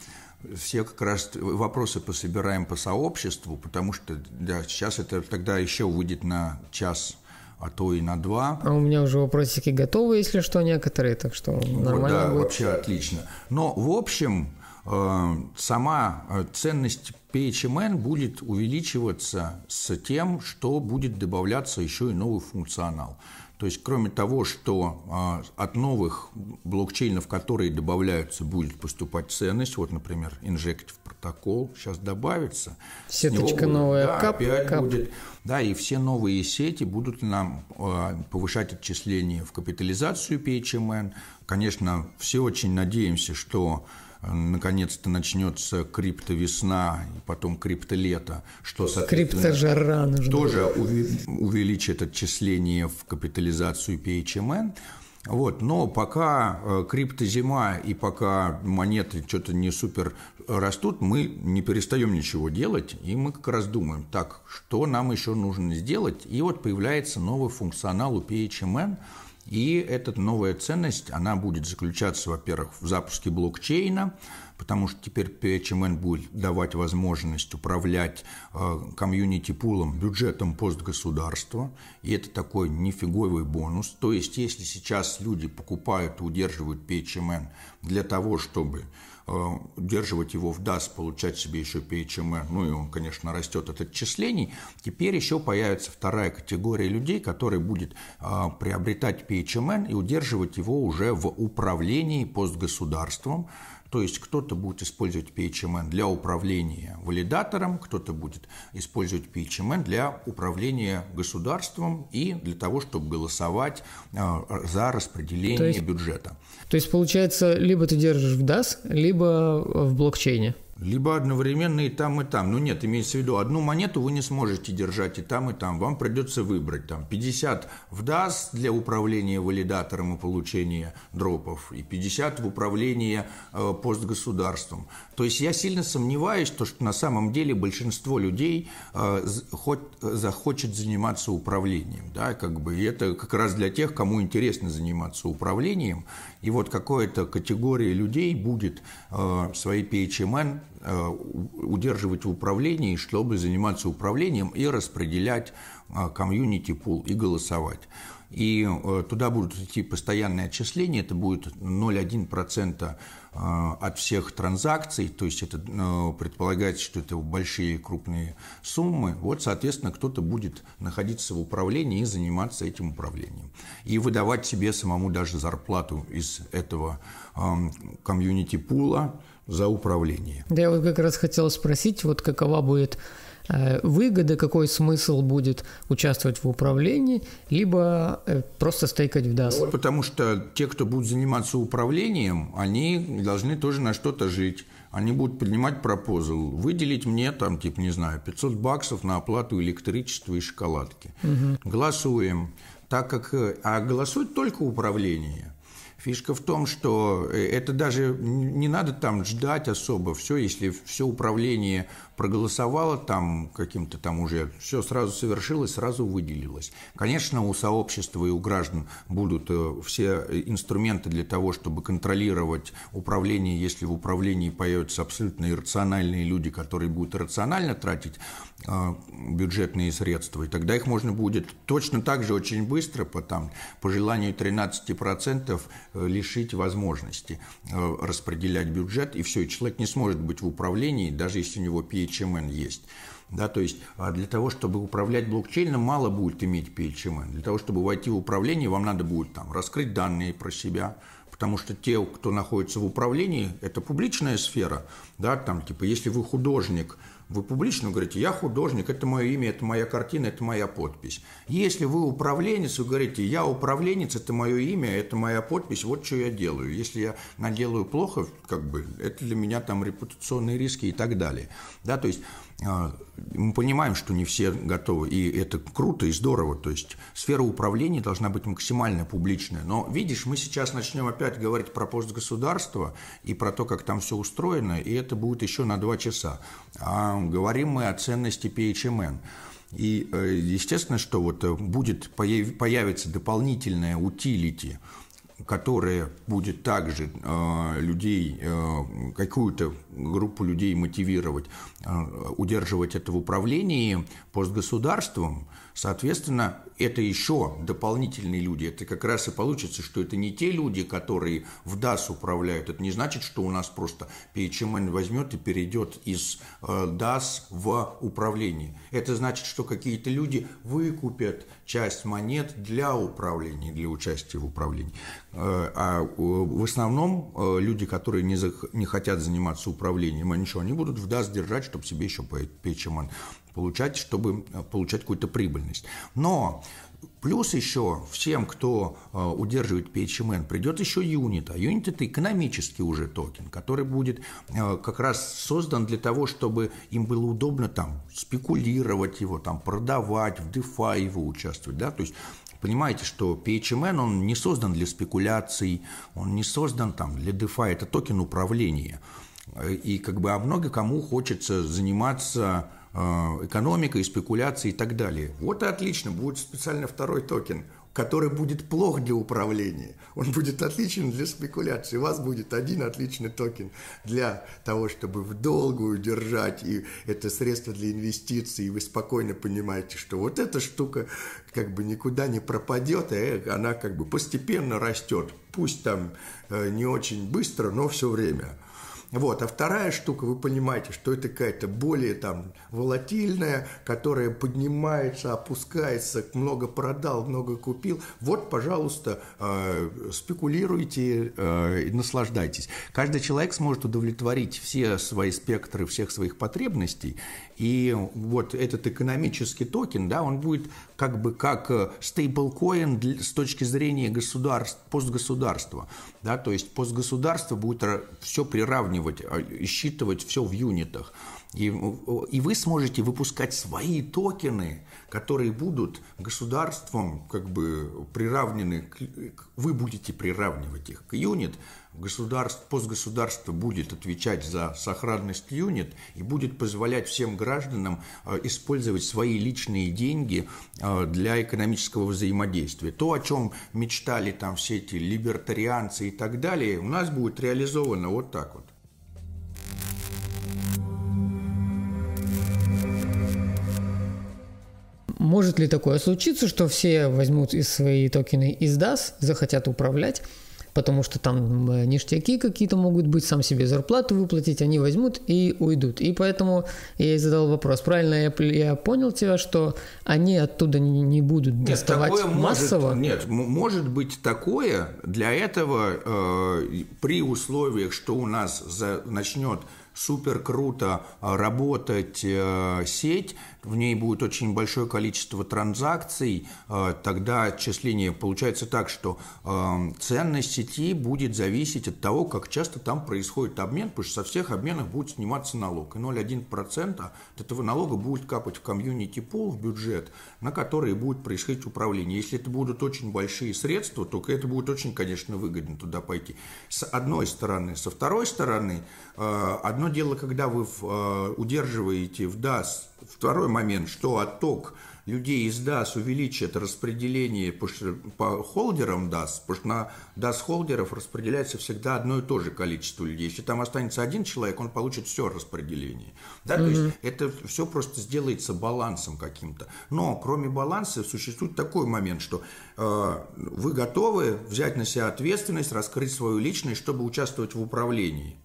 все как раз вопросы пособираем по сообществу, потому что да, сейчас это тогда еще выйдет на час а то и на два. А у меня уже вопросики готовы, если что, некоторые, так что нормально да, будет. вообще отлично. Но, в общем, э, сама э, ценность PHMN будет увеличиваться с тем, что будет добавляться еще и новый функционал. То есть, кроме того, что а, от новых блокчейнов, которые добавляются, будет поступать ценность, вот, например, Injective протокол сейчас добавится. Сеточка новая, да, кап, опять кап. будет, да, и все новые сети будут нам а, повышать отчисления в капитализацию PHMN. Конечно, все очень надеемся, что наконец-то начнется криптовесна, и потом криптолето, что, соответственно, нужна. тоже увеличит отчисление в капитализацию PHMN. Вот, но пока э, криптозима и пока монеты что-то не супер растут, мы не перестаем ничего делать, и мы как раз думаем, так, что нам еще нужно сделать? И вот появляется новый функционал у PHMN – и эта новая ценность, она будет заключаться, во-первых, в запуске блокчейна, потому что теперь PHMN будет давать возможность управлять э, комьюнити-пулом, бюджетом постгосударства, и это такой нифиговый бонус. То есть, если сейчас люди покупают и удерживают PHMN для того, чтобы удерживать его в DAS, получать себе еще PHM, ну и он, конечно, растет от отчислений, теперь еще появится вторая категория людей, которая будет э, приобретать PHMN и удерживать его уже в управлении постгосударством, то есть кто-то будет использовать PHMN для управления валидатором, кто-то будет использовать PHMN для управления государством и для того, чтобы голосовать э, за распределение есть, бюджета. То есть получается, либо ты держишь в DAS, либо в блокчейне. Либо одновременно и там, и там. Ну нет, имеется в виду, одну монету вы не сможете держать и там, и там. Вам придется выбрать там 50 в DAS для управления валидатором и получения дропов, и 50 в управлении э, постгосударством. То есть я сильно сомневаюсь, что, на самом деле большинство людей хоть, захочет заниматься управлением. Да, как бы, и это как раз для тех, кому интересно заниматься управлением. И вот какая-то категория людей будет э, свои PHMN э, удерживать в управлении, чтобы заниматься управлением и распределять комьюнити пул и голосовать и туда будут идти постоянные отчисления, это будет 0,1% э, от всех транзакций, то есть это э, предполагается, что это большие крупные суммы, вот, соответственно, кто-то будет находиться в управлении и заниматься этим управлением. И выдавать себе самому даже зарплату из этого комьюнити-пула за управление. Да, я вот как раз хотел спросить, вот какова будет выгоды, какой смысл будет участвовать в управлении, либо э, просто стейкать в DAS. Вот потому что те, кто будут заниматься управлением, они должны тоже на что-то жить. Они будут поднимать пропозал, выделить мне там, типа, не знаю, 500 баксов на оплату электричества и шоколадки. Угу. Голосуем. Так как, э, а голосует только управление – Фишка в том, что это даже не надо там ждать особо. Все, если все управление проголосовало там каким-то там уже, все сразу совершилось, сразу выделилось. Конечно, у сообщества и у граждан будут э, все инструменты для того, чтобы контролировать управление, если в управлении появятся абсолютно иррациональные люди, которые будут рационально тратить э, бюджетные средства, и тогда их можно будет точно так же очень быстро, по, там, по желанию 13% э, лишить возможности распределять бюджет, и все, и человек не сможет быть в управлении, даже если у него PhD PHMN есть. Да, то есть а для того, чтобы управлять блокчейном, мало будет иметь PHMN. Для того, чтобы войти в управление, вам надо будет там, раскрыть данные про себя, потому что те, кто находится в управлении, это публичная сфера, да, там, типа, если вы художник, Вы публично говорите, я художник, это мое имя, это моя картина, это моя подпись. Если вы управленец, вы говорите, я управленец, это мое имя, это моя подпись, вот что я делаю. Если я наделаю плохо, как бы, это для меня там репутационные риски и так далее. Да, то есть мы понимаем, что не все готовы, и это круто и здорово. То есть сфера управления должна быть максимально публичная. Но видишь, мы сейчас начнем опять говорить про постгосударство и про то, как там все устроено, и это будет еще на два часа. А говорим мы о ценности PHMN. И э, естественно, что вот э, будет появится дополнительная утилити которая будет также э, людей, э, какую-то группу людей мотивировать, э, удерживать это в управлении постгосударством, Соответственно, это еще дополнительные люди. Это как раз и получится, что это не те люди, которые в DAS управляют. Это не значит, что у нас просто PHMN возьмет и перейдет из DAS в управление. Это значит, что какие-то люди выкупят часть монет для управления, для участия в управлении. Э, а в основном э, люди, которые не, не хотят заниматься управлением, а ничего, они будут в DAS держать, чтобы себе еще PHMN получать, чтобы э, получать какую-то прибыльность. Но Плюс еще всем, кто э, удерживает PHMN, придет еще юнит. А юнит – это экономический уже токен, который будет э, как раз создан для того, чтобы им было удобно там спекулировать его, там продавать, в DeFi его участвовать. Да? То есть Понимаете, что PHMN, он не создан для спекуляций, он не создан там для DeFi, это токен управления. И как бы а много кому хочется заниматься э, экономикой, спекуляцией и так далее. Вот и отлично, будет специально второй токен – который будет плох для управления. Он будет отличен для спекуляции. У вас будет один отличный токен для того, чтобы в долгую держать, и это средство для инвестиций, и вы спокойно понимаете, что вот эта штука как бы никуда не пропадет, и она как бы постепенно растет. Пусть там э, не очень быстро, но все время. Вот. А вторая штука, вы понимаете, что это какая-то более там волатильная, которая поднимается, опускается, много продал, много купил. Вот, пожалуйста, э, спекулируйте э, и наслаждайтесь. Каждый человек сможет удовлетворить все свои спектры всех своих потребностей, и вот этот экономический токен, да, он будет как бы как стейблкоин с точки зрения государств, постгосударства. Да, то есть постгосударство будет все приравнивать, а, считывать все в юнитах. И, и вы сможете выпускать свои токены, которые будут государством как бы приравнены, вы будете приравнивать их к юнит, государство, постгосударство будет отвечать за сохранность юнит и будет позволять всем гражданам э, использовать свои личные деньги э, для экономического взаимодействия. То, о чем мечтали там все эти либертарианцы и так далее, у нас будет реализовано вот так вот. Может ли такое случиться, что все возьмут из свои токены из DAS, захотят управлять, потому что там э, ништяки какие-то могут быть, сам себе зарплату выплатить, они возьмут и уйдут. И поэтому я и задал вопрос, правильно я, я понял тебя, что они оттуда не, не будут нет, доставать массово? Может, нет, может быть такое, для этого э, при условиях, что у нас за, начнет супер круто а, работать э, сеть, в ней будет очень большое количество транзакций, э, тогда отчисление получается так, что э, ценность сети будет зависеть от того, как часто там происходит обмен, потому что со всех обменов будет сниматься налог. И 0,1% от этого налога будет капать в комьюнити пул, в бюджет, на который будет происходить управление. Если это будут очень большие средства, то это будет очень, конечно, выгодно туда пойти. С одной стороны. Со второй стороны, одно Одно дело, когда вы э, удерживаете в DAS, второй момент, что отток людей из DAS увеличит распределение по, по холдерам DAS, потому что на DAS холдеров распределяется всегда одно и то же количество людей. Если там останется один человек, он получит все распределение. Да, mm-hmm. то есть это все просто сделается балансом каким-то. Но кроме баланса существует такой момент, что э, вы готовы взять на себя ответственность, раскрыть свою личность, чтобы участвовать в управлении.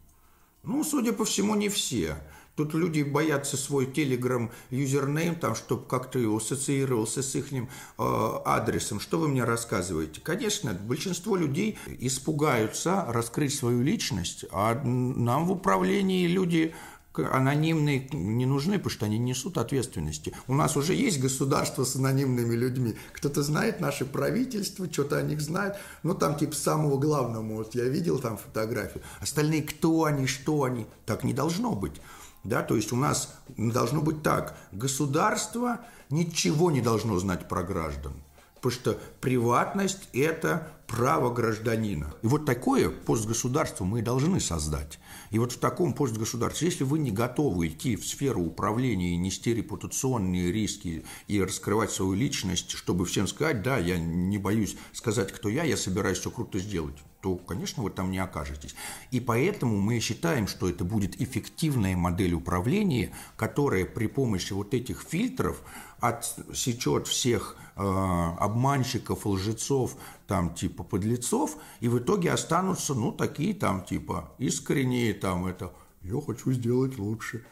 Ну, судя по всему, не все. Тут люди боятся свой телеграм юзернейм, там, чтобы как-то его ассоциировался с их э, адресом. Что вы мне рассказываете? Конечно, большинство людей испугаются раскрыть свою личность, а нам в управлении люди анонимные не нужны, потому что они несут ответственности. У нас уже есть государство с анонимными людьми. Кто-то знает наше правительство, что-то о них знает. Ну, там типа самого главного, вот я видел там фотографию. Остальные, кто они, что они, так не должно быть. Да, то есть у нас должно быть так. Государство ничего не должно знать про граждан. Потому что приватность – это право гражданина. И вот такое постгосударство мы должны создать. И вот в таком постгосударстве, если вы не готовы идти в сферу управления и нести репутационные риски и раскрывать свою личность, чтобы всем сказать, да, я не боюсь сказать, кто я, я собираюсь все круто сделать, то, конечно, вы там не окажетесь. И поэтому мы считаем, что это будет эффективная модель управления, которая при помощи вот этих фильтров отсечет всех э, обманщиков, лжецов, там типа подлецов, и в итоге останутся, ну, такие там типа искренние, там это «я хочу сделать лучше».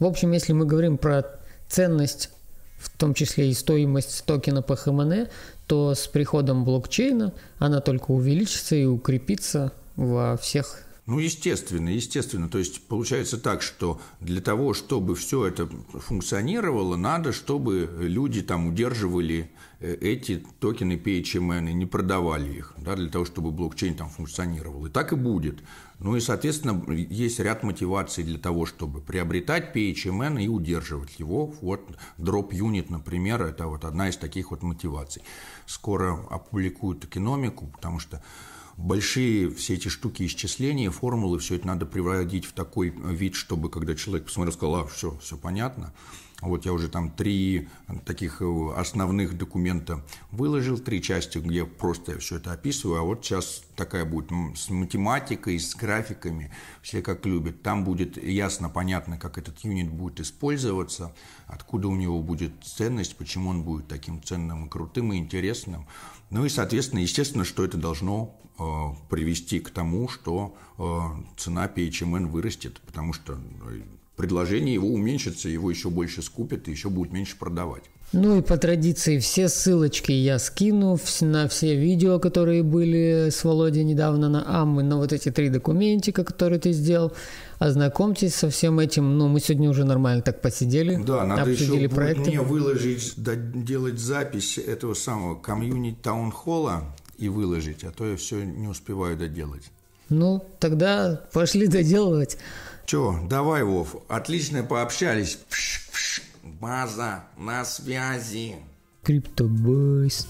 В общем, если мы говорим про ценность, в том числе и стоимость токена ХМН, то с приходом блокчейна она только увеличится и укрепится во всех ну, естественно, естественно. То есть получается так, что для того, чтобы все это функционировало, надо, чтобы люди там удерживали э, эти токены PHMN и не продавали их, да, для того, чтобы блокчейн там функционировал. И так и будет. Ну и, соответственно, есть ряд мотиваций для того, чтобы приобретать PHMN и удерживать его. Вот Drop Unit, например, это вот одна из таких вот мотиваций. Скоро опубликуют экономику, потому что большие все эти штуки исчисления, формулы, все это надо приводить в такой вид, чтобы когда человек посмотрел, сказал, а, все, все понятно. Вот я уже там три таких э, основных документа выложил, три части, где просто я все это описываю, а вот сейчас такая будет с математикой, с графиками, все как любят. Там будет ясно, понятно, как этот юнит будет использоваться, откуда у него будет ценность, почему он будет таким ценным крутым и интересным. Ну и, соответственно, естественно, что это должно э, привести к тому, что э, цена PHMN вырастет, потому что э, предложение его уменьшится, его еще больше скупят и еще будут меньше продавать. Ну и по традиции все ссылочки я скину на все видео, которые были с Володей недавно на АМ, на вот эти три документика, которые ты сделал. Ознакомьтесь со всем этим. Ну, мы сегодня уже нормально так посидели, Да, надо еще проекты. мне выложить, делать запись этого самого комьюнити таунхолла и выложить, а то я все не успеваю доделать. Ну, тогда пошли доделывать. Че, давай, Вов, отлично пообщались. Пш -пш. База на связи. Криптобойс.